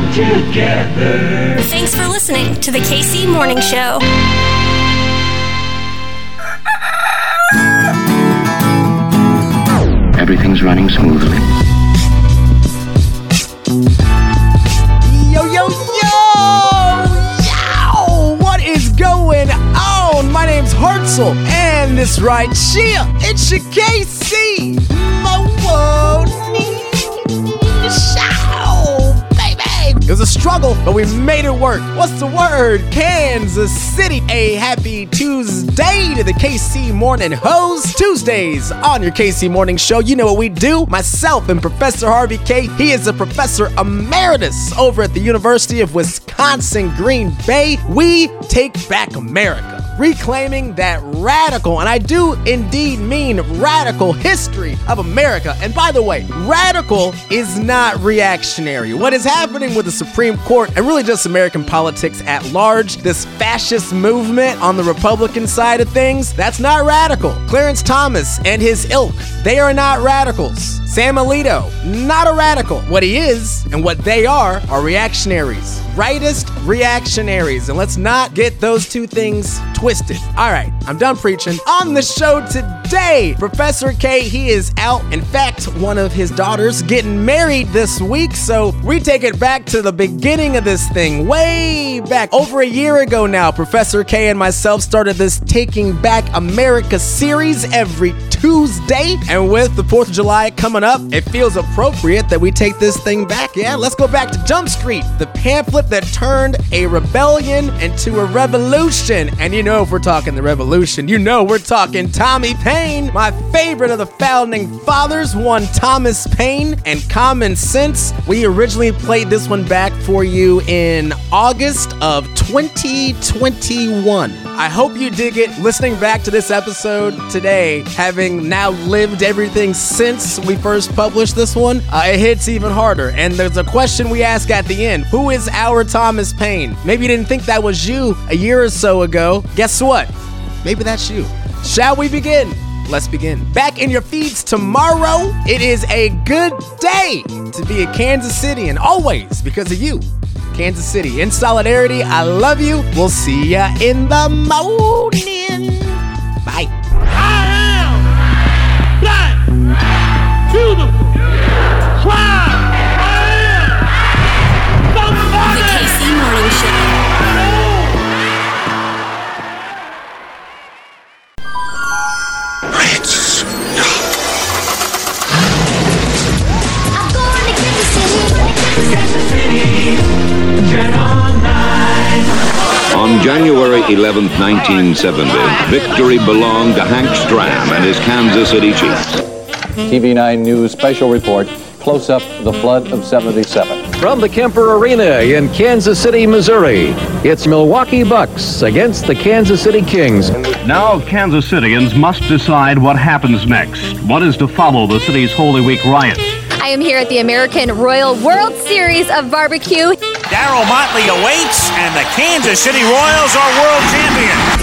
come together. Thanks for listening to the KC Morning Show. Everything's running smoothly. Yo, yo, yo! Yo! What is going on? My name's Hartzell, and this right here, it's your KC Morning It was a struggle, but we made it work. What's the word? Kansas City. A happy Tuesday to the KC Morning Hose. Tuesdays on your KC Morning Show. You know what we do. Myself and Professor Harvey Kaye. He is a professor emeritus over at the University of Wisconsin Green Bay. We take back America reclaiming that radical, and I do indeed mean radical history of America. And by the way, radical is not reactionary. What is happening with the Supreme Court and really just American politics at large, this fascist movement on the Republican side of things, that's not radical. Clarence Thomas and his ilk, they are not radicals. Sam Alito, not a radical. What he is and what they are are reactionaries. Rightist reactionaries. And let's not get those two things twisted. All right, I'm done preaching. On the show today, Professor Kaye, he is out. In fact, one of his daughters getting married this week. So we take it back to the beginning of this thing, way back over a year ago now. Professor Kaye and myself started this Taking Back America series every Tuesday. And with the 4th of July coming up, it feels appropriate that we take this thing back. Yeah, let's go back to Jump Street, the pamphlet that turned a rebellion into a revolution. And you know, if we're talking the revolution, you know we're talking Tommy Paine, my favorite of the founding fathers, one Thomas Paine and Common Sense. We originally played this one back for you in August of 2021. I hope you dig it. Listening back to this episode today, having now lived everything since we first published this one, uh, it hits even harder. And there's a question we ask at the end Who is our Thomas Paine? Maybe you didn't think that was you a year or so ago. Guess what? Maybe that's you. Shall we begin? Let's begin. Back in your feeds tomorrow. It is a good day to be a Kansas Citian and always because of you. Kansas City. In solidarity, I love you. We'll see ya in the morning. Beautiful, proud. I am The. KC Morning Show. I'm going to Kansas City. Channel 9. On January 11, 1970, victory belonged to Hank Stram and his Kansas City Chiefs. TV9 News special report close up the flood of 77. From the Kemper Arena in Kansas City, Missouri, it's Milwaukee Bucks against the Kansas City Kings. Now, Kansas Citians must decide what happens next. What is to follow the city's Holy Week riots? I am here at the American Royal World Series of Barbecue. Darryl Motley awaits, and the Kansas City Royals are world champions.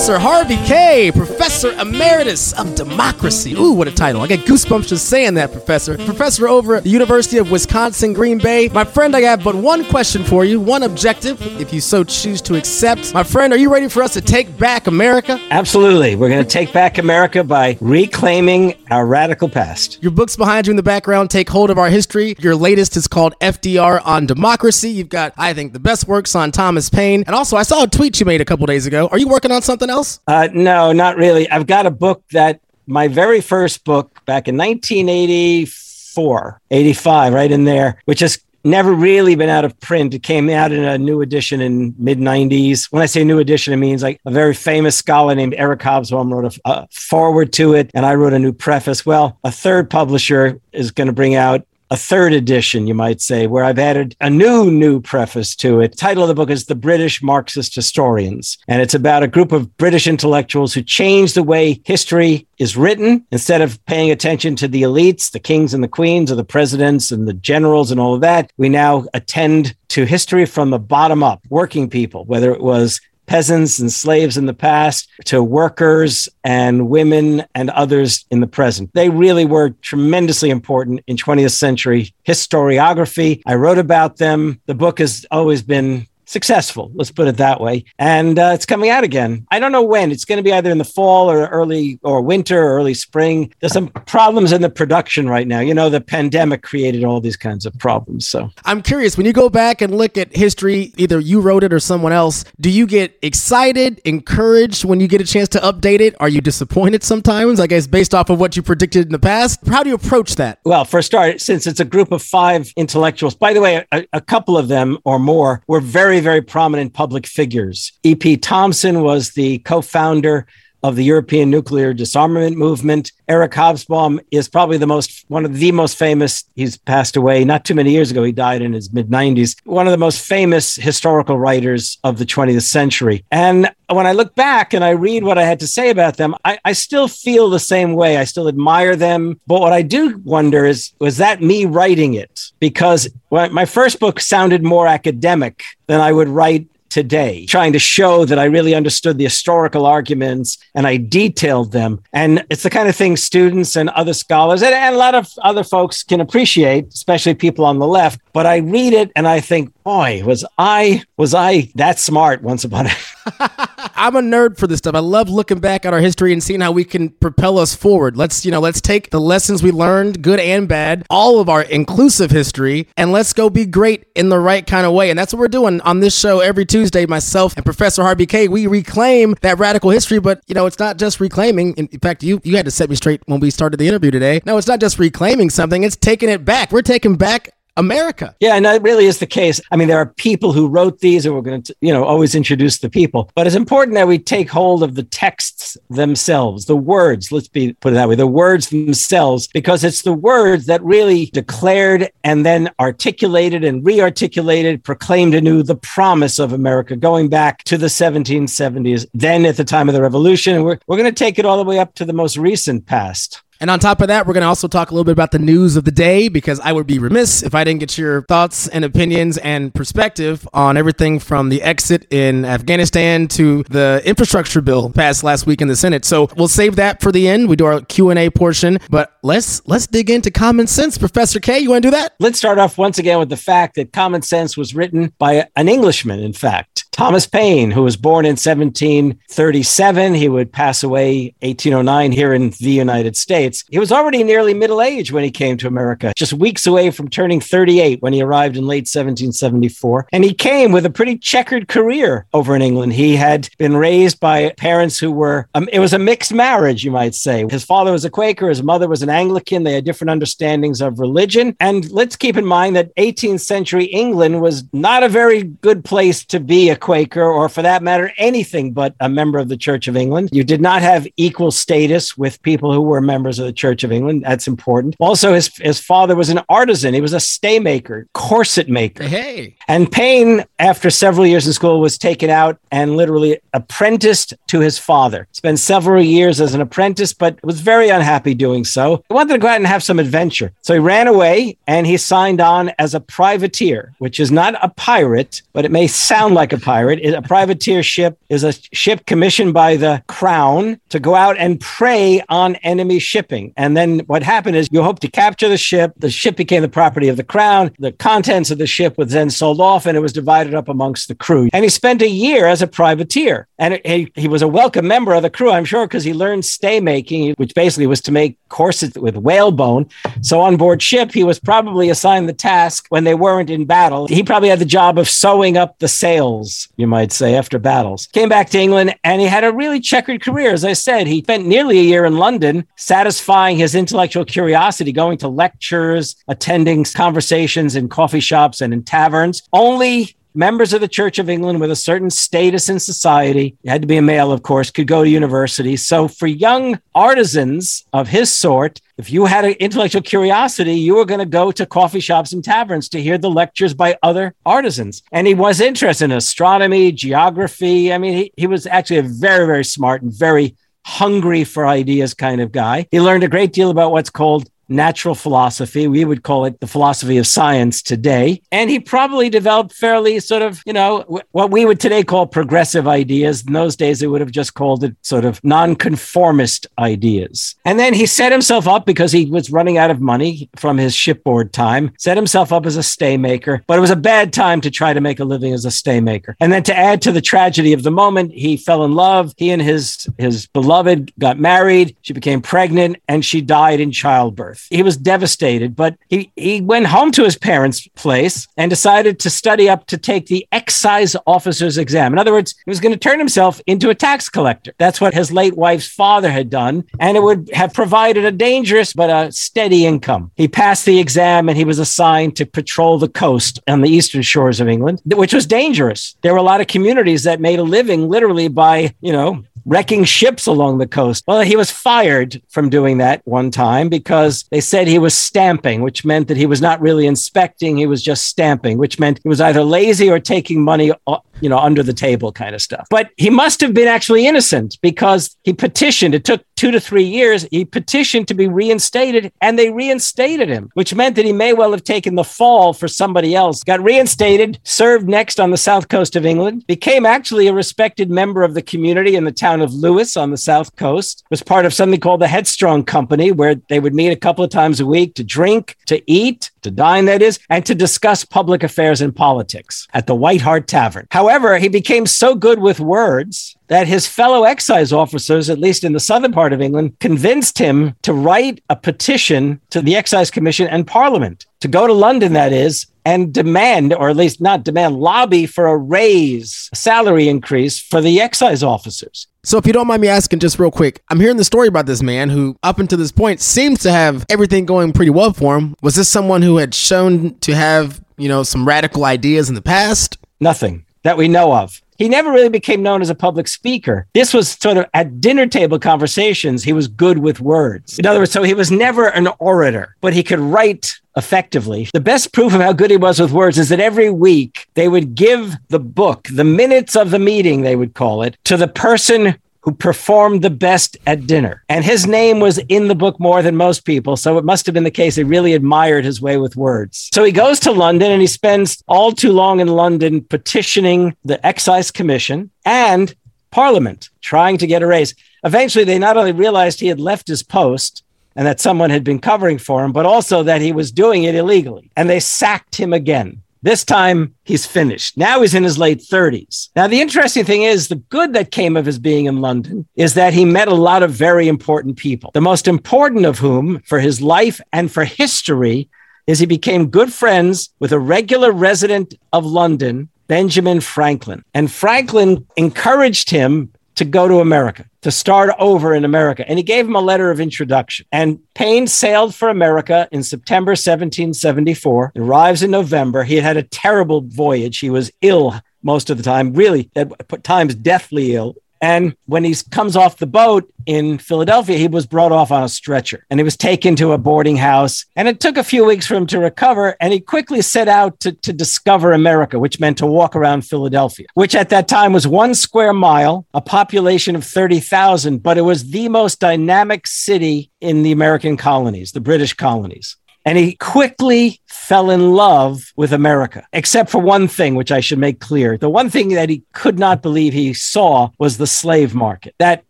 Professor Harvey Kaye, Professor Emeritus of Democracy. Ooh, what a title. I get goosebumps just saying that, Professor. Professor over at the University of Wisconsin Green Bay. My friend, I have but one question for you, one objective, if you so choose to accept. My friend, are you ready for us to take back America? Absolutely. We're going to take back America by reclaiming our radical past. Your books behind you in the background take hold of our history. Your latest is called FDR on Democracy. You've got, I think, the best works on Thomas Paine. And also, I saw a tweet you made a couple days ago. Are you working on something else? Uh, no, not really. I've got a book that my very first book back in 1984, 85, right in there, which has never really been out of print. It came out in a new edition in mid 90s. When I say new edition, it means like a very famous scholar named Eric Hobsbawm wrote a, a foreword to it, and I wrote a new preface. Well, a third publisher is going to bring out a third edition, you might say, where I've added a new, new preface to it. The title of the book is The British Marxist Historians. And it's about a group of British intellectuals who changed the way history is written. Instead of paying attention to the elites, the kings and the queens, or the presidents and the generals and all of that, we now attend to history from the bottom up, working people, whether it was peasants and slaves in the past to workers and women and others in the present. They really were tremendously important in 20th century historiography. I wrote about them. The book has always been successful. Let's put it that way. And uh, it's coming out again. I don't know when. It's going to be either in the fall or early or winter or early spring. There's some problems in the production right now. You know, the pandemic created all these kinds of problems. So I'm curious when you go back and look at history, either you wrote it or someone else, do you get excited, encouraged when you get a chance to update it? Are you disappointed sometimes? I guess based off of what you predicted in the past. How do you approach that? Well, for a start, since it's a group of five intellectuals, by the way, a, a couple of them or more were very, very prominent public figures. E.P. Thompson was the co founder of the European nuclear disarmament movement. Eric Hobsbawm is probably the most one of the most famous. He's passed away not too many years ago. He died in his mid 90s. One of the most famous historical writers of the 20th century. And when I look back and I read what I had to say about them, I, I still feel the same way. I still admire them. But what I do wonder is, was that me writing it? Because my first book sounded more academic than I would write today, trying to show that I really understood the historical arguments and I detailed them. And it's the kind of thing students and other scholars and, and, a lot of other folks can appreciate, especially people on the left. But I read it and I think, boy, was I was I that smart once upon a I'm a nerd for this stuff. I love looking back at our history and seeing how we can propel us forward. Let's, you know, let's take the lessons we learned, good and bad, all of our inclusive history, and let's go be great in the right kind of way. And that's what we're doing on this show every Tuesday. Myself and Professor Harvey Kaye. We reclaim that radical history, but you know, it's not just reclaiming. In fact, you you had to set me straight when we started the interview today. No, it's not just reclaiming something; it's taking it back. We're taking back America. Yeah, and that really is the case. I mean, there are people who wrote these, and we're going to, you know, always introduce the people. But it's important that we take hold of the texts themselves, the words. Let's be put it that way, the words themselves, because it's the words that really declared and then articulated and re-articulated, proclaimed anew the promise of America, going back to the 1770s, then at the time of the Revolution, and we're we're going to take it all the way up to the most recent past. And on top of that, we're going to also talk a little bit about the news of the day because I would be remiss if I didn't get your thoughts and opinions and perspective on everything from the exit in Afghanistan to the infrastructure bill passed last week in the Senate. So we'll save that for the end. We do our Q&A portion, but let's let's dig into common sense. Professor Kaye, you want to do that? Let's start off once again with the fact that Common Sense was written by an Englishman, in fact. Thomas Paine, who was born in 1737. He would pass away 1809 here in the United States. He was already nearly middle age when he came to America, just weeks away from turning 38 when he arrived in late 1774. And he came with a pretty checkered career over in England. He had been raised by parents who were, um, it was a mixed marriage, you might say. His father was a Quaker, his mother was an Anglican. They had different understandings of religion. And let's keep in mind that 18th century England was not a very good place to be a Quaker, or for that matter, anything but a member of the Church of England. You did not have equal status with people who were members of the Church of England. That's important. Also, his, his father was an artisan. He was a stay maker, corset maker. Hey. And Paine, after several years in school, was taken out and literally apprenticed to his father. Spent several years as an apprentice, but was very unhappy doing so. He wanted to go out and have some adventure. So he ran away and he signed on as a privateer, which is not a pirate, but it may sound like a pirate. A privateer ship is a ship commissioned by the crown to go out and prey on enemy shipping. And then what happened is you hope to capture the ship. The ship became the property of the crown. The contents of the ship was then sold off and it was divided up amongst the crew. And he spent a year as a privateer. And he, he was a welcome member of the crew, I'm sure, because he learned stay making, which basically was to make corsets with whalebone. So on board ship, he was probably assigned the task when they weren't in battle. He probably had the job of sewing up the sails, you might say, after battles. Came back to England and he had a really checkered career. As I said, he spent nearly a year in London satisfying his intellectual curiosity, going to lectures, attending conversations in coffee shops and in taverns. Only members of the Church of England with a certain status in society, you had to be a male, of course, could go to university. So for young artisans of his sort, if you had an intellectual curiosity, you were going to go to coffee shops and taverns to hear the lectures by other artisans. And he was interested in astronomy, geography. I mean, he, he was actually a very, very smart and very hungry for ideas kind of guy. He learned a great deal about what's called natural philosophy. We would call it the philosophy of science today. And he probably developed fairly sort of, you know, what we would today call progressive ideas. In those days, they would have just called it sort of nonconformist ideas. And then he set himself up because he was running out of money from his shipboard time, set himself up as a staymaker, but it was a bad time to try to make a living as a staymaker. And then to add to the tragedy of the moment, he fell in love. He and his his beloved got married. She became pregnant and she died in childbirth. He was devastated, but he, he went home to his parents' place and decided to study up to take the excise officer's exam. In other words, he was going to turn himself into a tax collector. That's what his late wife's father had done, and it would have provided a dangerous but a steady income. He passed the exam and he was assigned to patrol the coast on the eastern shores of England, which was dangerous. There were a lot of communities that made a living literally by, you know, wrecking ships along the coast. Well, he was fired from doing that one time because they said he was stamping, which meant that he was not really inspecting, he was just stamping, which meant he was either lazy or taking money, you know, under the table kind of stuff. But he must have been actually innocent because he petitioned. It took two to three years. He petitioned to be reinstated and they reinstated him, which meant that he may well have taken the fall for somebody else. Got reinstated, served next on the south coast of England, became actually a respected member of the community in the town of Lewes on the south coast, was part of something called the Headstrong Company, where they would meet a couple of times a week to drink, to eat, to dine, that is, and to discuss public affairs and politics at the White Hart Tavern. However, he became so good with words that his fellow excise officers, at least in the southern part of England, convinced him to write a petition to the Excise Commission and Parliament to go to London, that is, and demand, or at least not demand, lobby for a raise, a salary increase for the excise officers. So, if you don't mind me asking just real quick, I'm hearing the story about this man who, up until this point, seems to have everything going pretty well for him. Was this someone who had shown to have, you know, some radical ideas in the past? Nothing that we know of. He never really became known as a public speaker. This was sort of at dinner table conversations. He was good with words. In other words, so he was never an orator, but he could write effectively. The best proof of how good he was with words is that every week they would give the book, the minutes of the meeting, they would call it, to the person who performed the best at dinner. And his name was in the book more than most people. So it must have been the case. They really admired his way with words. So he goes to London and he spends all too long in London petitioning the Excise Commission and Parliament, trying to get a raise. Eventually, they not only realized he had left his post, and that someone had been covering for him, but also that he was doing it illegally. And they sacked him again. This time he's finished. Now he's in his late 30s. Now, the interesting thing is the good that came of his being in London is that he met a lot of very important people, the most important of whom for his life and for history is he became good friends with a regular resident of London, Benjamin Franklin. And Franklin encouraged him to go to America, to start over in America. And he gave him a letter of introduction. And Paine sailed for America in September 1774, arrives in November. He had had a terrible voyage. He was ill most of the time, really, at times deathly ill. And when he comes off the boat in Philadelphia, he was brought off on a stretcher and he was taken to a boarding house. And it took a few weeks for him to recover. And he quickly set out to, to discover America, which meant to walk around Philadelphia, which at that time was one square mile, a population of 30,000, but it was the most dynamic city in the American colonies, the British colonies. And he quickly fell in love with America, except for one thing, which I should make clear. The one thing that he could not believe he saw was the slave market. That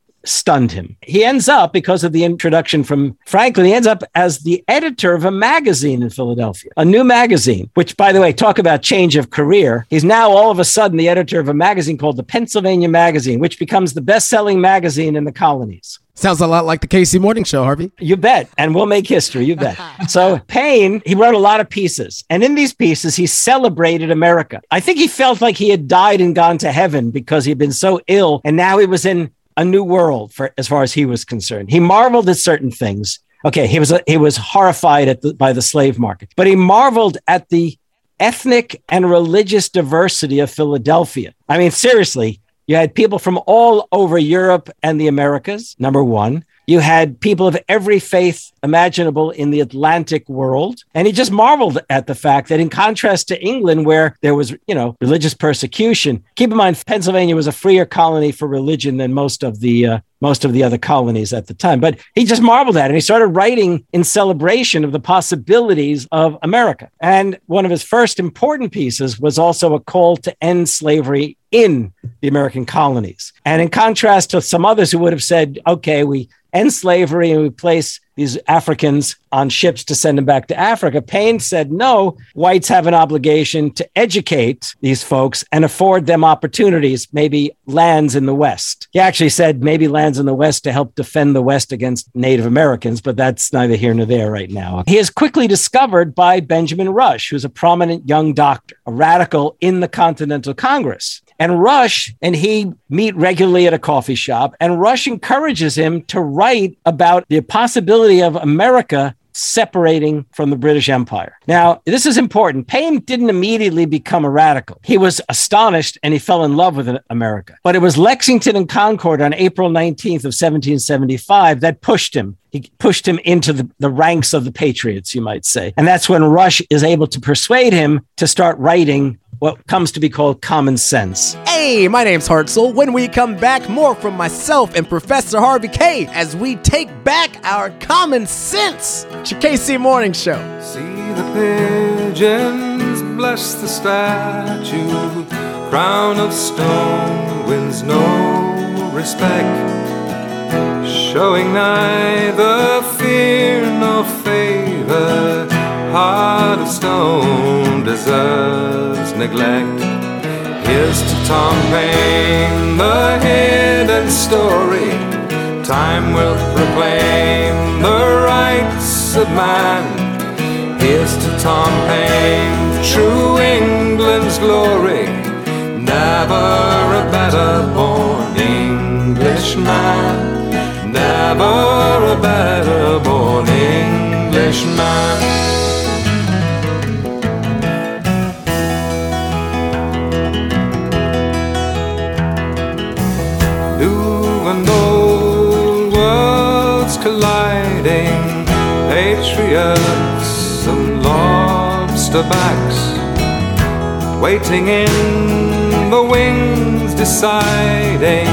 stunned him. He ends up, because of the introduction from Franklin, he ends up as the editor of a magazine in Philadelphia, a new magazine, which, by the way, talk about change of career. He's now all of a sudden the editor of a magazine called the Pennsylvania Magazine, which becomes the best selling magazine in the colonies. Sounds a lot like the KC Morning Show, Harvey. You bet. And we'll make history. You bet. so Paine, he wrote a lot of pieces. And in these pieces, he celebrated America. I think he felt like he had died and gone to heaven because he'd been so ill. And now he was in a new world for as far as he was concerned. He marveled at certain things. Okay, he was he was horrified at the, by the slave market, but he marveled at the ethnic and religious diversity of Philadelphia. I mean, seriously, you had people from all over Europe and the Americas, number one. You had people of every faith imaginable in the Atlantic world. And he just marveled at the fact that, in contrast to England, where there was, you know, religious persecution, keep in mind, Pennsylvania was a freer colony for religion than most of the uh, most of the other colonies at the time. But he just marveled at it and he started writing in celebration of the possibilities of America. And one of his first important pieces was also a call to end slavery in the American colonies. And in contrast to some others who would have said, okay, we end slavery and we place these Africans on ships to send them back to Africa. Paine said, no, whites have an obligation to educate these folks and afford them opportunities, maybe lands in the West. He actually said maybe lands in the West to help defend the West against Native Americans, but that's neither here nor there right now. He is quickly discovered by Benjamin Rush, who's a prominent young doctor, a radical in the Continental Congress. And Rush and he meet regularly at a coffee shop, and Rush encourages him to write about the possibility of America separating from the British Empire. Now, this is important. Paine didn't immediately become a radical. He was astonished and he fell in love with America. But it was Lexington and Concord on April 19th of 1775 that pushed him. He pushed him into the, the ranks of the patriots, you might say. And that's when Rush is able to persuade him to start writing what comes to be called common sense. Hey, my name's Hartzell. When we come back, more from myself and Professor Harvey Kaye as we take back our common sense. It's your KC Morning Show. See the pigeons bless the statue. Crown of stone wins no respect. Showing neither fear nor favor. Heart of stone deserves neglect. Here's to Tom Paine, the hidden story. Time will proclaim the rights of man. Here's to Tom Paine, true England's glory. Never a better born Englishman. Never a better born Englishman. Lobster backs, waiting in the wings, deciding.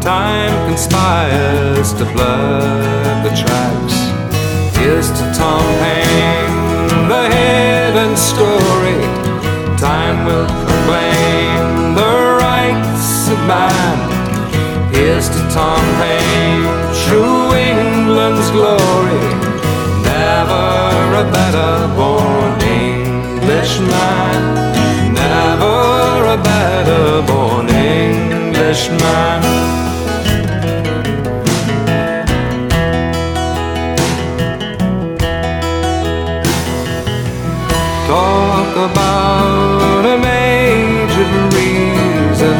Time conspires to blur the tracks. Here's to Tom Paine, the hidden story. Time will proclaim the rights of man. Here's to Tom Paine, true England's glory. Never a better born Englishman. Never a better born Englishman. Talk about age of reason,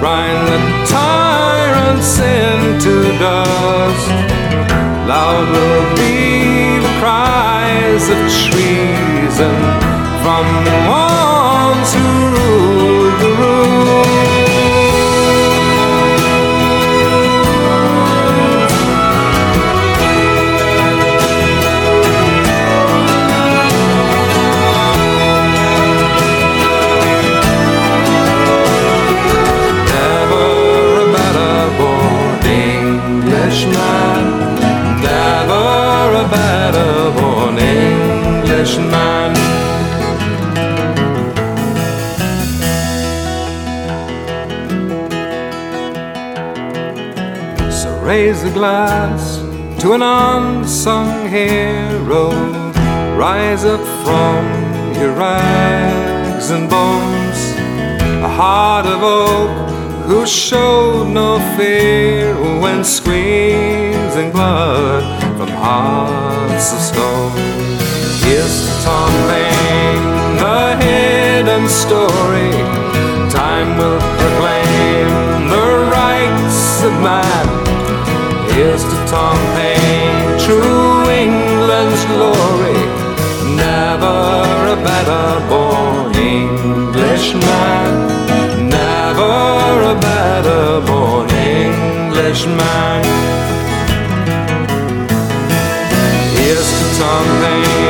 grind the tyrants into dust. Loud will be the cries of treason from ones glass to an unsung hero. Rise up from your rags and bones. A heart of oak who showed no fear when squeezing blood from hearts of stone. Here's to Tom Paine, the hidden story. Time will proclaim the rights of man. Englishman, never a better born Englishman. Here's to something.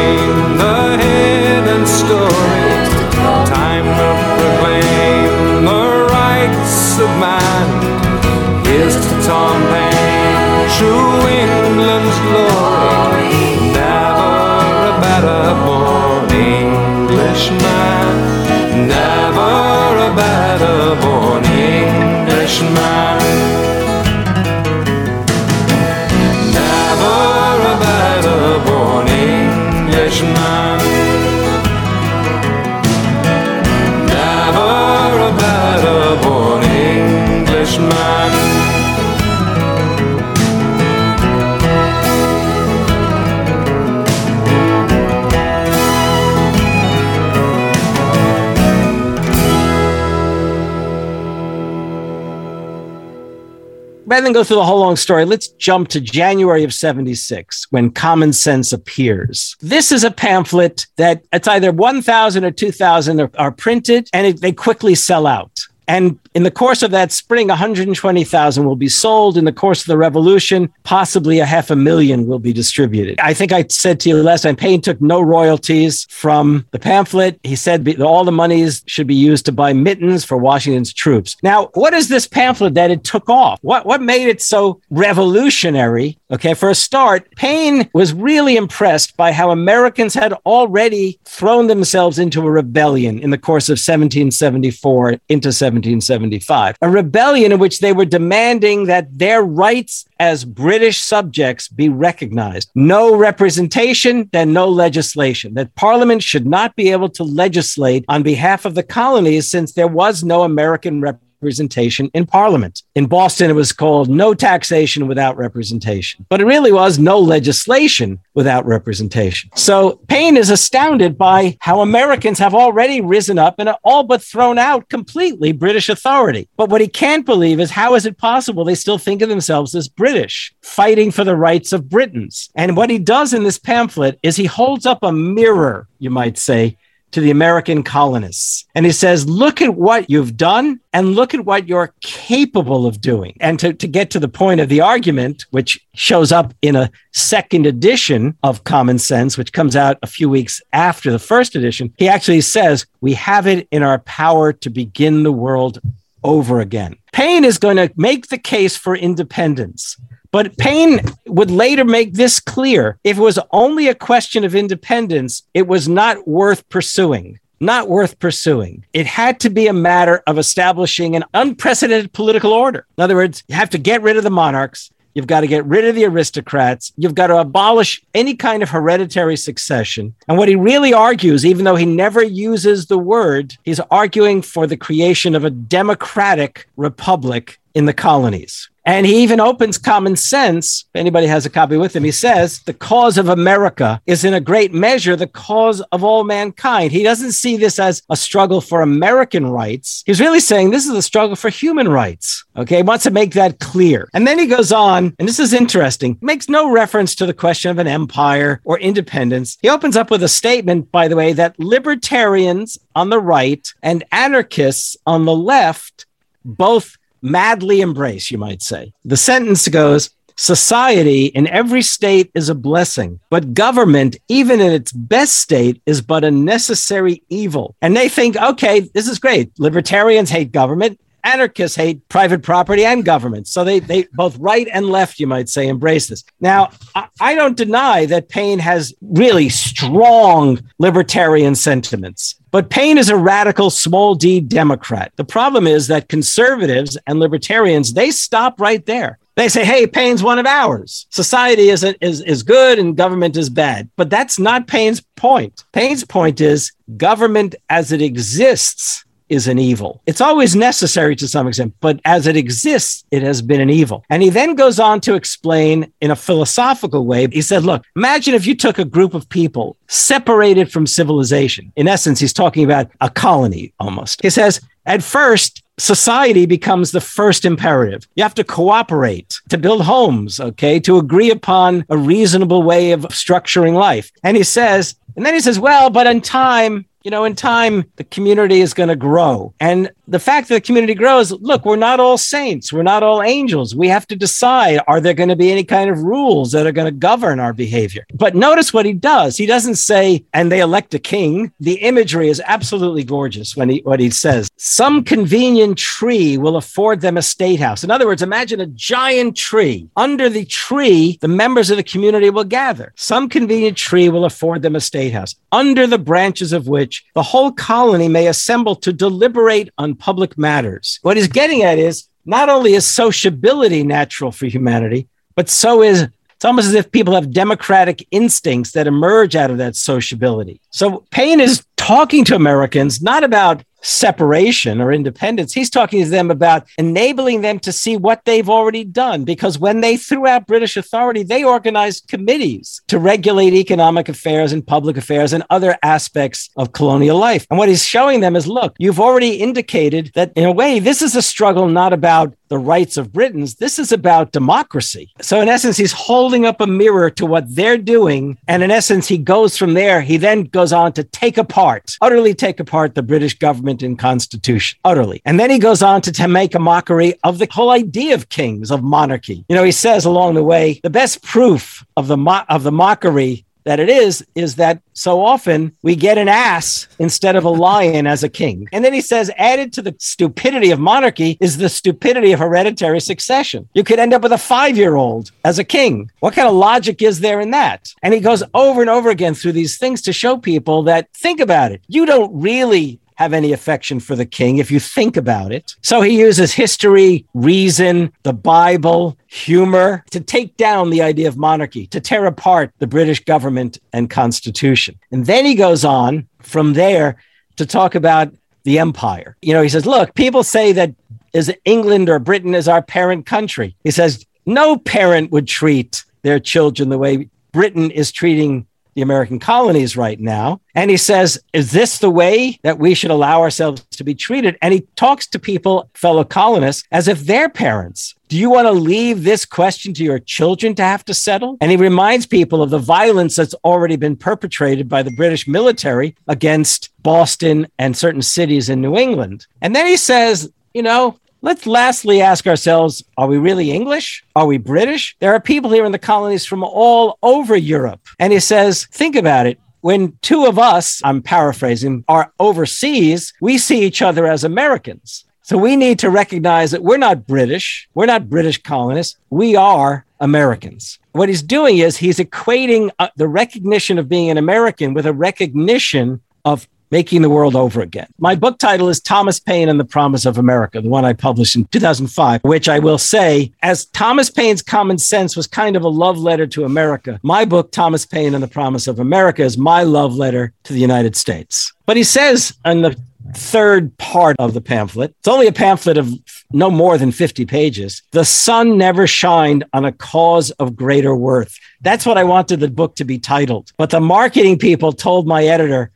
Rather than go through the whole long story, let's jump to January of 76 when Common Sense appears. This is a pamphlet that it's either 1,000 or 2,000 are, are printed and it, they quickly sell out. And in the course of that spring, 120,000 will be sold. In the course of the revolution, possibly a half a million will be distributed. I think I said to you last time, Paine took no royalties from the pamphlet. He said all the monies should be used to buy mittens for Washington's troops. Now, what is this pamphlet that it took off? What, what made it so revolutionary? Okay, for a start, Paine was really impressed by how Americans had already thrown themselves into a rebellion in the course of 1774 into 1775. A rebellion in which they were demanding that their rights as British subjects be recognized. No representation, then no legislation. That Parliament should not be able to legislate on behalf of the colonies since there was no American representation representation in parliament. In Boston, it was called no taxation without representation, but it really was no legislation without representation. So Paine is astounded by how Americans have already risen up and all but thrown out completely British authority. But what he can't believe is how is it possible they still think of themselves as British, fighting for the rights of Britons? And what he does in this pamphlet is he holds up a mirror, you might say, to the American colonists. And he says, look at what you've done and look at what you're capable of doing. And to, to get to the point of the argument, which shows up in a second edition of Common Sense, which comes out a few weeks after the first edition, he actually says, we have it in our power to begin the world over again. Paine is going to make the case for independence. But Paine would later make this clear. If it was only a question of independence, it was not worth pursuing. Not worth pursuing. It had to be a matter of establishing an unprecedented political order. In other words, you have to get rid of the monarchs. You've got to get rid of the aristocrats. You've got to abolish any kind of hereditary succession. And what he really argues, even though he never uses the word, he's arguing for the creation of a democratic republic in the colonies. And he even opens common sense. If anybody has a copy with him, he says, the cause of America is in a great measure the cause of all mankind. He doesn't see this as a struggle for American rights. He's really saying this is a struggle for human rights. Okay. He wants to make that clear. And then he goes on, and this is interesting, makes no reference to the question of an empire or independence. He opens up with a statement, by the way, that libertarians on the right and anarchists on the left both madly embrace, you might say. The sentence goes Society in every state is a blessing, but government, even in its best state, is but a necessary evil. And they think, okay, this is great. Libertarians hate government. Anarchists hate private property and government. So they, they both right and left, you might say, embrace this. Now, I, I don't deny that Paine has really strong libertarian sentiments. But Paine is a radical small d Democrat. The problem is that conservatives and libertarians, they stop right there. They say, hey, Paine's one of ours. Society is, is, is good and government is bad. But that's not Paine's point. Paine's point is government as it exists is an evil. It's always necessary to some extent, but as it exists, it has been an evil. And he then goes on to explain in a philosophical way. He said, Look, imagine if you took a group of people separated from civilization. In essence, he's talking about a colony almost. He says, At first, society becomes the first imperative. You have to cooperate to build homes, okay, to agree upon a reasonable way of structuring life. And he says, and then he says, well, but in time, you know, in time, the community is going to grow. And the fact that the community grows, look, we're not all saints. We're not all angels. We have to decide are there going to be any kind of rules that are going to govern our behavior? But notice what he does. He doesn't say, and they elect a king. The imagery is absolutely gorgeous when he what he says. Some convenient tree will afford them a state house. In other words, imagine a giant tree. Under the tree, the members of the community will gather. Some convenient tree will afford them a state house, under the branches of which the whole colony may assemble to deliberate on public matters. What he's getting at is not only is sociability natural for humanity, but so is it's almost as if people have democratic instincts that emerge out of that sociability. So Paine is talking to Americans not about separation or independence. He's talking to them about enabling them to see what they've already done. Because when they threw out British authority, they organized committees to regulate economic affairs and public affairs and other aspects of colonial life. And what he's showing them is look, you've already indicated that in a way, this is a struggle not about the rights of Britons. This is about democracy. So, in essence, he's holding up a mirror to what they're doing. And in essence, he goes from there. He then goes on to take apart, utterly take apart the British government and constitution, utterly. And then he goes on to, to make a mockery of the whole idea of kings, of monarchy. You know, he says along the way, the best proof of the, mo- of the mockery that it is is that so often we get an ass instead of a lion as a king. And then he says, added to the stupidity of monarchy is the stupidity of hereditary succession. You could end up with a five year old as a king. What kind of logic is there in that? And he goes over and over again through these things to show people that think about it. You don't really have any affection for the king if you think about it. So he uses history, reason, the Bible, humor to take down the idea of monarchy, to tear apart the British government and constitution. And then he goes on from there to talk about the empire. You know, he says, look, people say that is England or Britain is our parent country. He says, no parent would treat their children the way Britain is treating the American colonies right now. And he says, Is this the way that we should allow ourselves to be treated? And he talks to people, fellow colonists, as if they're parents. Do you want to leave this question to your children to have to settle? And he reminds people of the violence that's already been perpetrated by the British military against Boston and certain cities in New England. And then he says, you know, Let's lastly ask ourselves are we really English? Are we British? There are people here in the colonies from all over Europe. And he says, think about it. When two of us, I'm paraphrasing, are overseas, we see each other as Americans. So we need to recognize that we're not British. We're not British colonists. We are Americans. What he's doing is he's equating uh, the recognition of being an American with a recognition of Making the World Over Again. My book title is Thomas Paine and the Promise of America, the one I published in 2005, which I will say, as Thomas Paine's Common Sense was kind of a love letter to America, my book, Thomas Paine and the Promise of America, is my love letter to the United States. But he says in the third part of the pamphlet, it's only a pamphlet of no more than 50 pages. The sun never shined on a cause of greater worth. That's what I wanted the book to be titled. But the marketing people told my editor,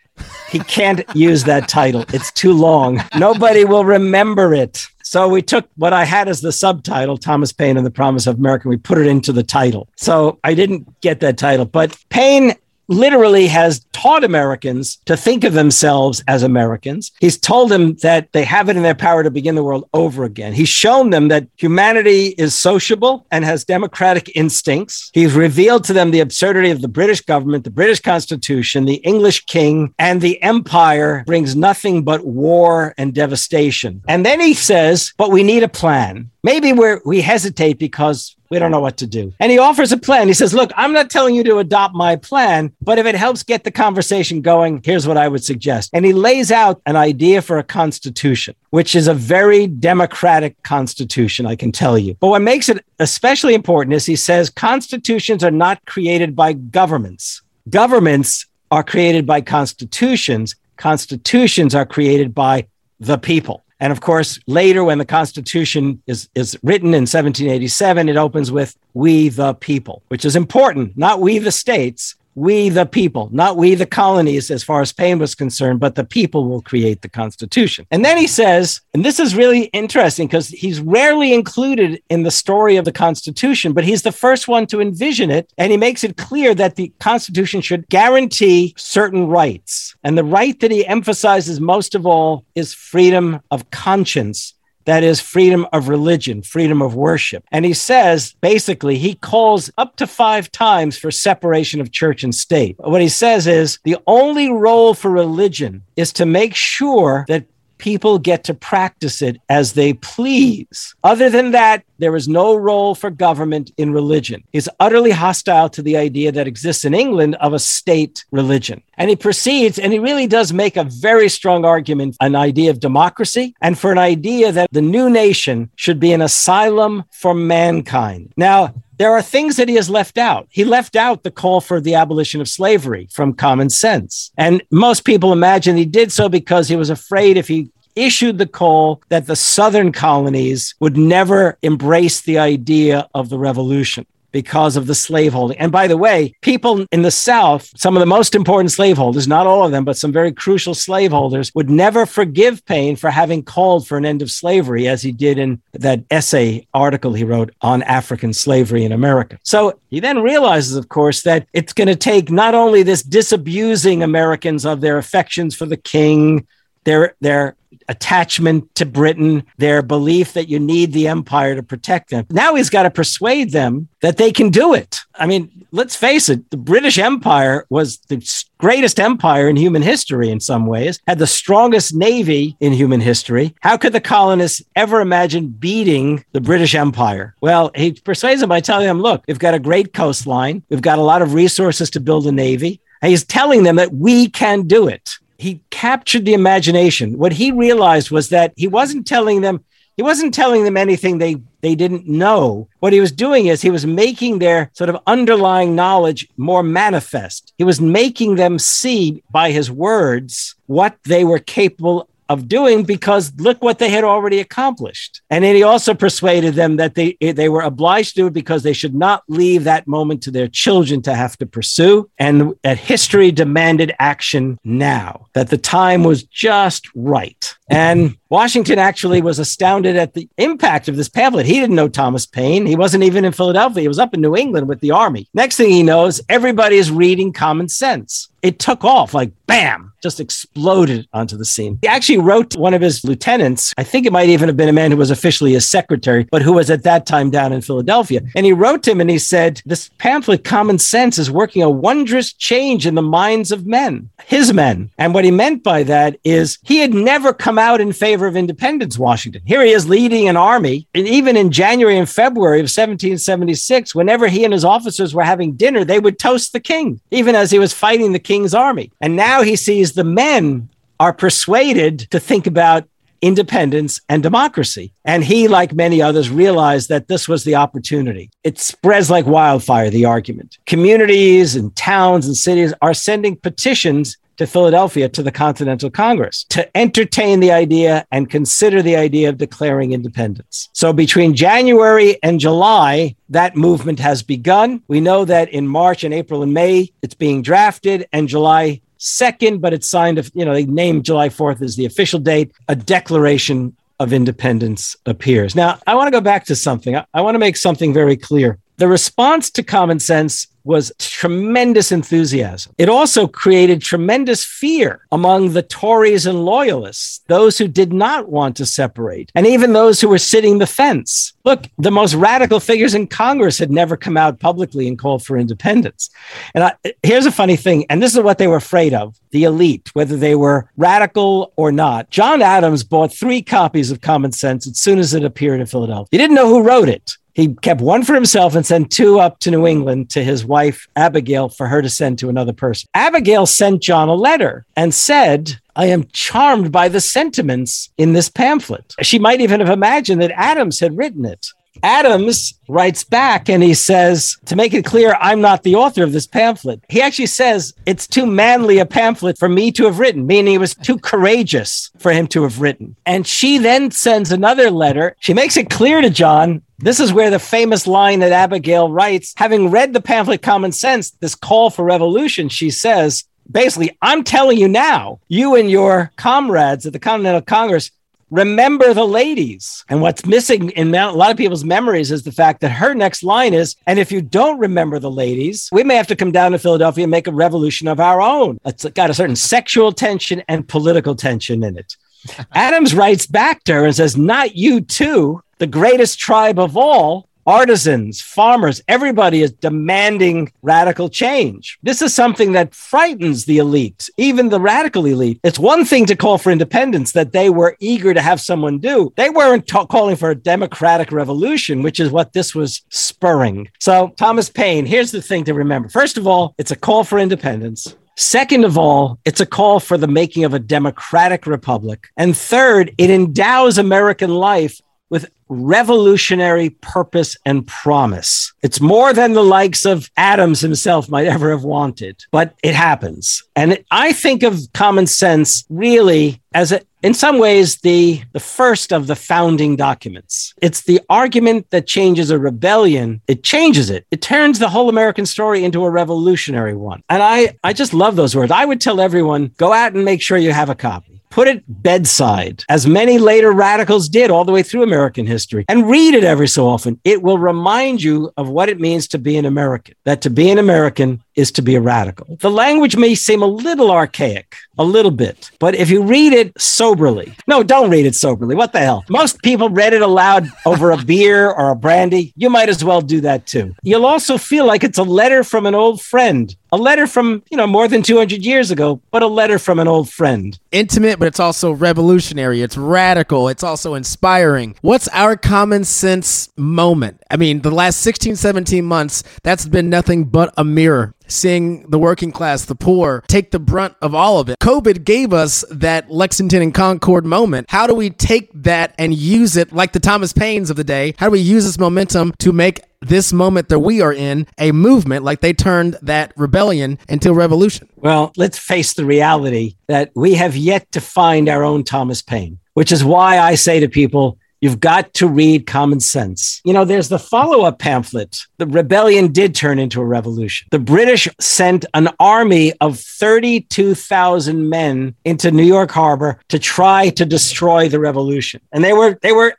he can't use that title. It's too long. Nobody will remember it. So we took what I had as the subtitle, Thomas Paine and the Promise of America, and we put it into the title. So I didn't get that title, but Paine literally has taught Americans to think of themselves as Americans. He's told them that they have it in their power to begin the world over again. He's shown them that humanity is sociable and has democratic instincts. He's revealed to them the absurdity of the British government, the British Constitution, the English king, and the empire brings nothing but war and devastation. And then he says, but we need a plan. Maybe we're, we hesitate because we don't know what to do. And he offers a plan. He says, Look, I'm not telling you to adopt my plan, but if it helps get the conversation going, here's what I would suggest. And he lays out an idea for a constitution, which is a very democratic constitution, I can tell you. But what makes it especially important is he says constitutions are not created by governments, governments are created by constitutions, constitutions are created by the people. And of course, later when the Constitution is, is written in 1787, it opens with we the people, which is important, not we the states, we the people, not we the colonies, as far as Paine was concerned, but the people will create the Constitution. And then he says, and this is really interesting because he's rarely included in the story of the Constitution, but he's the first one to envision it. And he makes it clear that the Constitution should guarantee certain rights. And the right that he emphasizes most of all is freedom of conscience. That is freedom of religion, freedom of worship. And he says, basically, he calls up to five times for separation of church and state. What he says is the only role for religion is to make sure that people get to practice it as they please. Other than that, there is no role for government in religion. He's utterly hostile to the idea that exists in England of a state religion. And he proceeds, and he really does make a very strong argument, an idea of democracy, and for an idea that the new nation should be an asylum for mankind. Now, there are things that he has left out. He left out the call for the abolition of slavery from common sense. And most people imagine he did so because he was afraid if he issued the call that the southern colonies would never embrace the idea of the revolution because of the slaveholding. And by the way, people in the South, some of the most important slaveholders, not all of them, but some very crucial slaveholders, would never forgive Paine for having called for an end of slavery, as he did in that essay article he wrote on African slavery in America. So he then realizes, of course, that it's going to take not only this disabusing Americans of their affections for the king, their their attachment to Britain, their belief that you need the empire to protect them. Now he's got to persuade them that they can do it. I mean, let's face it, the British Empire was the greatest empire in human history in some ways, had the strongest navy in human history. How could the colonists ever imagine beating the British Empire? Well, he persuades them by telling them, look, we've got a great coastline, we've got a lot of resources to build a navy. And he's telling them that we can do it he captured the imagination. What he realized was that he wasn't telling them he wasn't telling them anything they they didn't know. What he was doing is he was making their sort of underlying knowledge more manifest. He was making them see by his words what they were capable of doing because look what they had already accomplished. And then he also persuaded them that they they were obliged to do it because they should not leave that moment to their children to have to pursue and that history demanded action now that the time was just right. And Washington actually was astounded at the impact of this pamphlet. He didn't know Thomas Paine. He wasn't even in Philadelphia. He was up in New England with the army. Next thing he knows, everybody is reading Common Sense. It took off like bam, just exploded onto the scene. He actually wrote one of his lieutenants. I think it might even have been a man who was officially his secretary, but who was at that time down in Philadelphia. And he wrote to him and he said, This pamphlet, Common Sense, is working a wondrous change in the minds of men, his men. And what he meant by that is he had never come out in favor of independence, Washington. Here he is leading an army. And even in January and February of 1776, whenever he and his officers were having dinner, they would toast the king, even as he was fighting the king's army. And now he sees the men are persuaded to think about independence and democracy. And he, like many others, realized that this was the opportunity. It spreads like wildfire, the argument. Communities and towns and cities are sending petitions to Philadelphia to the Continental Congress to entertain the idea and consider the idea of declaring independence. So between January and July, that movement has begun. We know that in March and April and May, it's being drafted, and July 2nd, but it's signed, you know, they named July 4th as the official date, a declaration of independence appears. Now, I want to go back to something. I, I want to make something very clear. The response to common sense was tremendous enthusiasm. It also created tremendous fear among the Tories and loyalists, those who did not want to separate, and even those who were sitting the fence. Look, the most radical figures in Congress had never come out publicly and called for independence. And I, here's a funny thing, and this is what they were afraid of the elite, whether they were radical or not. John Adams bought three copies of Common Sense as soon as it appeared in Philadelphia. He didn't know who wrote it. He kept one for himself and sent two up to New England to his wife, Abigail, for her to send to another person. Abigail sent John a letter and said, I am charmed by the sentiments in this pamphlet. She might even have imagined that Adams had written it. Adams writes back and he says, to make it clear, I'm not the author of this pamphlet. He actually says it's too manly a pamphlet for me to have written, meaning it was too courageous for him to have written. And she then sends another letter. She makes it clear to John this is where the famous line that Abigail writes, having read the pamphlet Common Sense, this call for revolution, she says, basically, I'm telling you now, you and your comrades at the Continental Congress, remember the ladies. And what's missing in a lot of people's memories is the fact that her next line is, and if you don't remember the ladies, we may have to come down to Philadelphia and make a revolution of our own. It's got a certain sexual tension and political tension in it. Adams writes back to her and says, Not you too, the greatest tribe of all, artisans, farmers, everybody is demanding radical change. This is something that frightens the elite, even the radical elite. It's one thing to call for independence that they were eager to have someone do. They weren't calling for a democratic revolution, which is what this was spurring. So, Thomas Paine, here's the thing to remember. First of all, it's a call for independence. Second of all, it's a call for the making of a democratic republic. And third, it endows American life with revolutionary purpose and promise. It's more than the likes of Adams himself might ever have wanted, but it happens. And I think of common sense really as a, in some ways the the first of the founding documents. It's the argument that changes a rebellion. It changes it. It turns the whole American story into a revolutionary one. And I I just love those words. I would tell everyone go out and make sure you have a copy put it bedside, as many later radicals did all the way through American history, and read it every so often. It will remind you of what it means to be an American, that to be an American is to be a radical. The language may seem a little archaic, a little bit, but if you read it soberly, no, don't read it soberly. What the hell? Most people read it aloud over a beer or a brandy. You might as well do that too. You'll also feel like it's a letter from an old friend, a letter from, you know, more than 200 years ago, but a letter from an old friend. Intimate, but it's also revolutionary. It's radical. It's also inspiring. What's our common sense moment? I mean, the last 16, 17 months, that's been nothing but a mirror seeing the working class, the poor, take the brunt of all of it. COVID gave us that Lexington and Concord moment. How do we take that and use it like the Thomas Paines of the day? How do we use this momentum to make this moment that we are in a movement like they turned that rebellion into revolution? Well, let's face the reality that we have yet to find our own Thomas Paine, which is why I say to people, You've got to read Common Sense. You know, there's the follow up pamphlet. The rebellion did turn into a revolution. The British sent an army of 32,000 men into New York Harbor to try to destroy the revolution. And they were, they were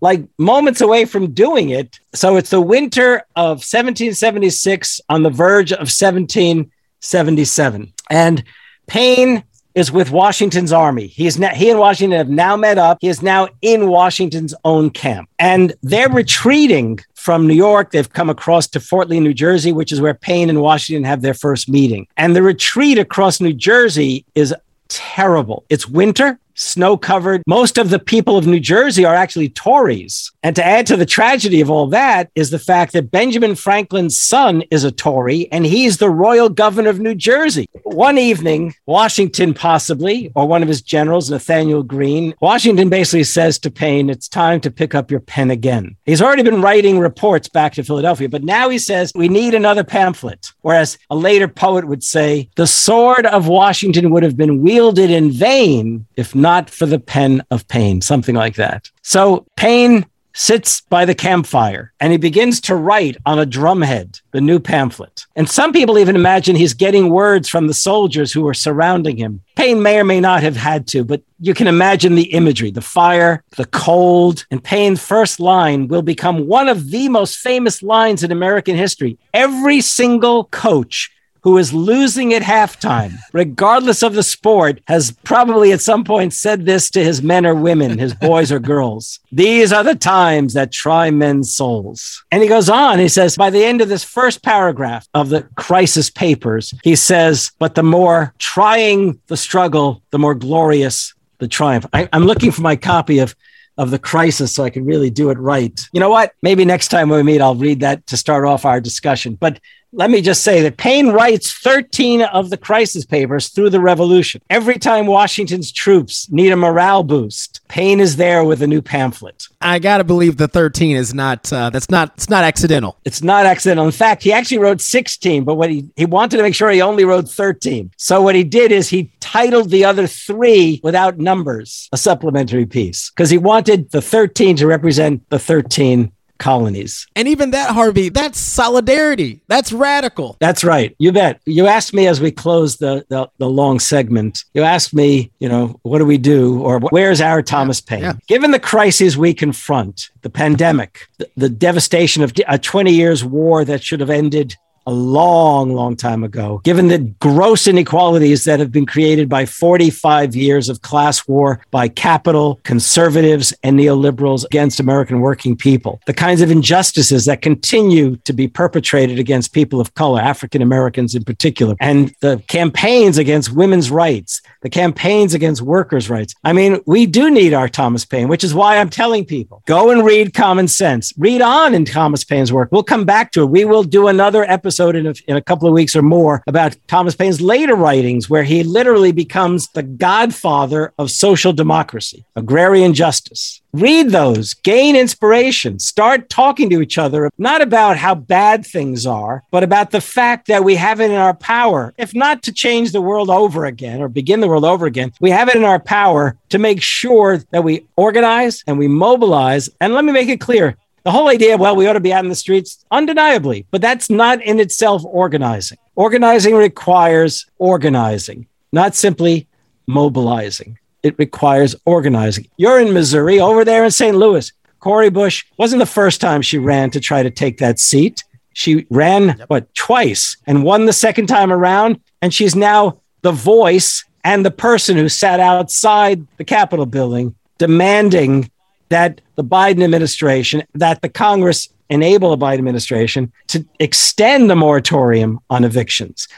like moments away from doing it. So it's the winter of 1776 on the verge of 1777. And Paine is with Washington's army. He is now, he and Washington have now met up. He is now in Washington's own camp. And they're retreating from New York. They've come across to Fort Lee, New Jersey, which is where Paine and Washington have their first meeting. And the retreat across New Jersey is terrible. It's winter snow covered. Most of the people of New Jersey are actually Tories. And to add to the tragedy of all that is the fact that Benjamin Franklin's son is a Tory and he's the royal governor of New Jersey. One evening, Washington possibly, or one of his generals, Nathaniel Greene, Washington basically says to Paine, it's time to pick up your pen again. He's already been writing reports back to Philadelphia, but now he says, we need another pamphlet. Whereas a later poet would say, the sword of Washington would have been wielded in vain if not not for the pen of Paine, something like that. So Paine sits by the campfire and he begins to write on a drumhead the new pamphlet. And some people even imagine he's getting words from the soldiers who are surrounding him. Paine may or may not have had to, but you can imagine the imagery the fire, the cold. And Paine's first line will become one of the most famous lines in American history. Every single coach who is losing at halftime, regardless of the sport, has probably at some point said this to his men or women, his boys or girls. These are the times that try men's souls. And he goes on, he says, by the end of this first paragraph of the crisis papers, he says, but the more trying the struggle, the more glorious the triumph. I, am looking for my copy of of the crisis so I can really do it right. You know what? Maybe next time we meet, I'll read that to start off our discussion. But let me just say that Paine writes 13 of the crisis papers through the revolution. Every time Washington's troops need a morale boost, Paine is there with a new pamphlet. I gotta believe the 13 is not uh, that's not it's not accidental. It's not accidental. In fact, he actually wrote 16, but what he, he wanted to make sure he only wrote 13. So what he did is he titled the other three without numbers, a supplementary piece, because he wanted the 13 to represent the 13 colonies. And even that, Harvey, that's solidarity. That's radical. That's right. You bet. You asked me as we closed the, the, the long segment, you asked me, you know, what do we do or where's our Thomas Paine? yeah. Given the crises we confront, the pandemic, the, the devastation of a 20 years war that should have ended a long, long time ago, given the gross inequalities that have been created by 45 years of class war by capital, conservatives, and neoliberals against American working people, the kinds of injustices that continue to be perpetrated against people of color, African Americans in particular, and the campaigns against women's rights, the campaigns against workers' rights. I mean, we do need our Thomas Paine, which is why I'm telling people go and read Common Sense, read on in Thomas Paine's work. We'll come back to it. We will do another episode in a, in a couple of weeks or more about Thomas Paine's later writings, where he literally becomes the godfather of social democracy, agrarian justice. Read those, gain inspiration, start talking to each other, not about how bad things are, but about the fact that we have it in our power, if not to change the world over again or begin the world over again, we have it in our power to make sure that we organize and we mobilize. And let me make it clear the whole idea, well, we ought to be out in the streets, undeniably, but that's not in itself organizing. Organizing requires organizing, not simply mobilizing. It requires organizing. You're in Missouri, over there in St. Louis. Cori Bush wasn't the first time she ran to try to take that seat. She ran, what, twice and won the second time around. And she's now the voice and the person who sat outside the Capitol building demanding that the Biden administration, that the Congress enable the Biden administration to extend the moratorium on evictions.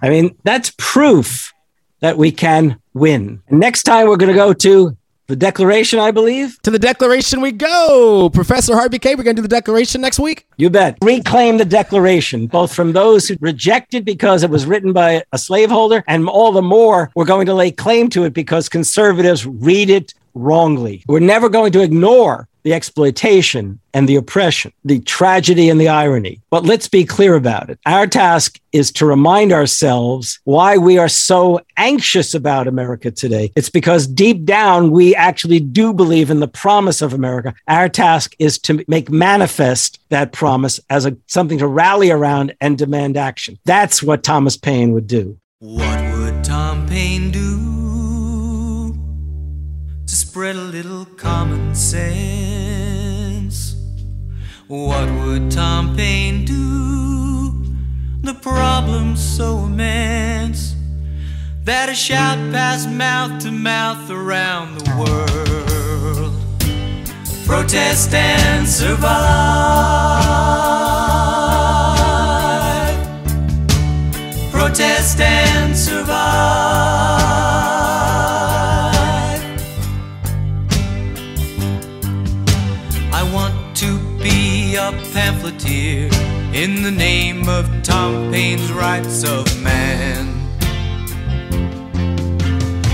I mean, that's proof that we can win. And next time we're going to go to the Declaration, I believe. To the Declaration we go. Professor Harvey Kaye, we're going to do the Declaration next week. You bet. Reclaim the Declaration, both from those who reject it because it was written by a slaveholder, and all the more we're going to lay claim to it because conservatives read it wrongly. We're never going to ignore the exploitation and the oppression, the tragedy and the irony. But let's be clear about it. Our task is to remind ourselves why we are so anxious about America today. It's because deep down, we actually do believe in the promise of America. Our task is to make manifest that promise as a, something to rally around and demand action. That's what Thomas Paine would do. What would Tom Paine do to spread a little common sense? What would Tom Paine do? The problem's so immense that a shout passed mouth to mouth around the world. Protest and survive. Protest and survive. Want to be a pamphleteer in the name of Tom Paine's rights of man.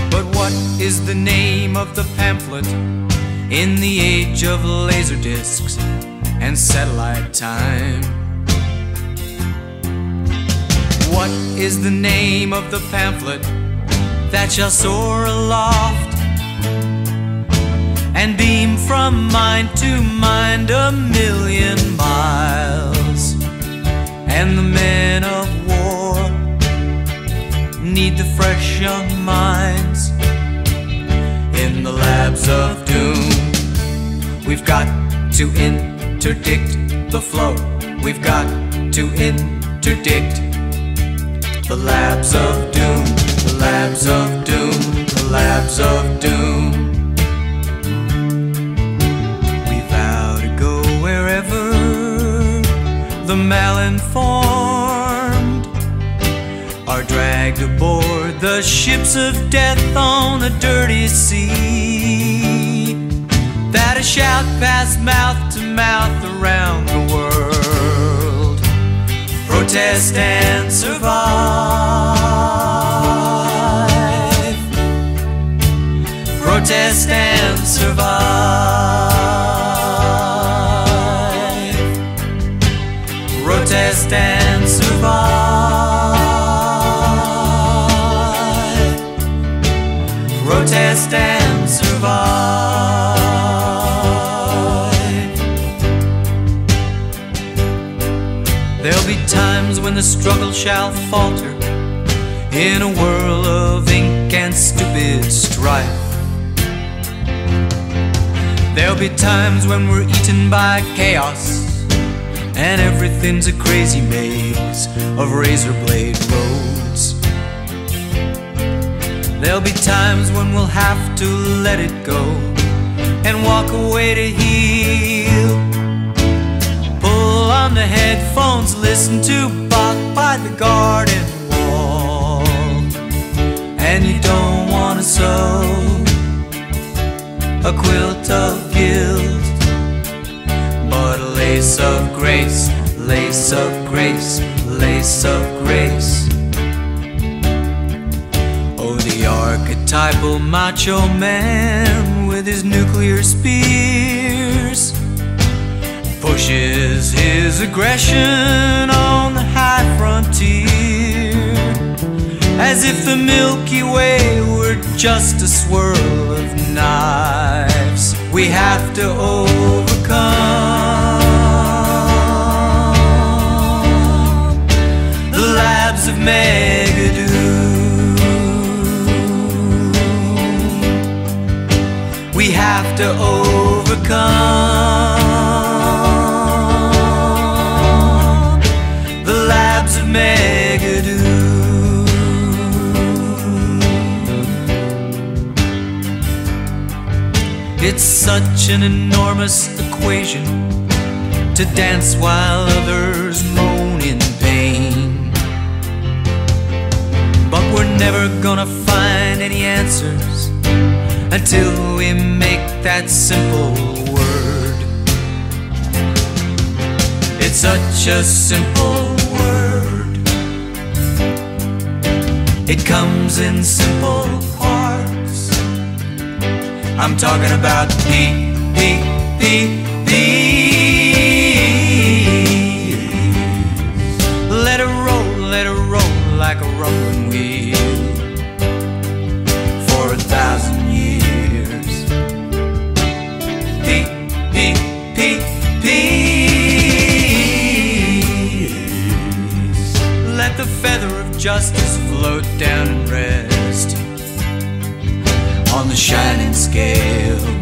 But what is the name of the pamphlet in the age of laser discs and satellite time? What is the name of the pamphlet that shall soar aloft from mind to mind a million miles? And the men of war need the fresh young minds in the labs of doom. We've got to interdict the flow. We've got to interdict the labs of doom. The labs of doom. The labs of doom. The malinformed are dragged aboard the ships of death on a dirty sea. That a shout passed mouth to mouth around the world. Protest and survive. Protest and survive. And survive. Protest and survive. There'll be times when the struggle shall falter in a whirl of ink and stupid strife. There'll be times when we're eaten by chaos and everything's a crazy maze of razor blade roads. There'll be times when we'll have to let it go and walk away to heal. Pull on the headphones, listen to Bach by the garden wall. And you don't wanna sew a quilt of guilt, lace of grace, lace of grace, lace of grace. Oh, the archetypal macho man with his nuclear spears pushes his aggression on the high frontier as if the Milky Way were just a swirl of knives we have to overcome. To dance while others moan in pain. But we're never gonna find any answers until we make that simple word. It's such a simple word. It comes in simple parts. I'm talking about P, P, P, justice float down and rest on the shining scales.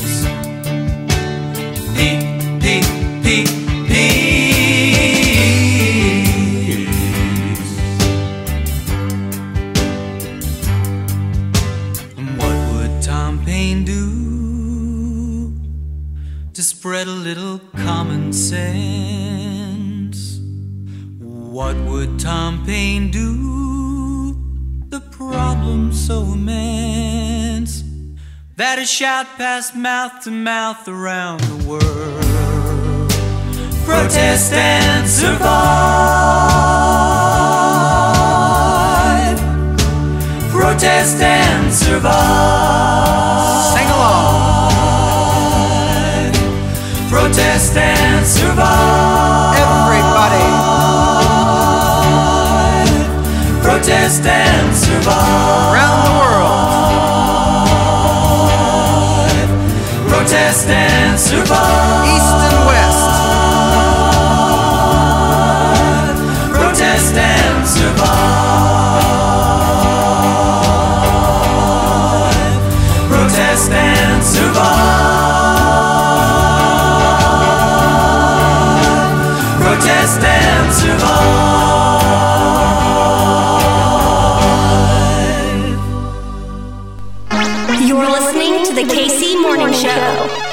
Shout past mouth to mouth around the world. Protest and survive. Protest and survive. Sing along. Protest and survive. Everybody. Protest and survive. Around the world. Protest and survive. East and west. Protest and survive. KC Morning Show.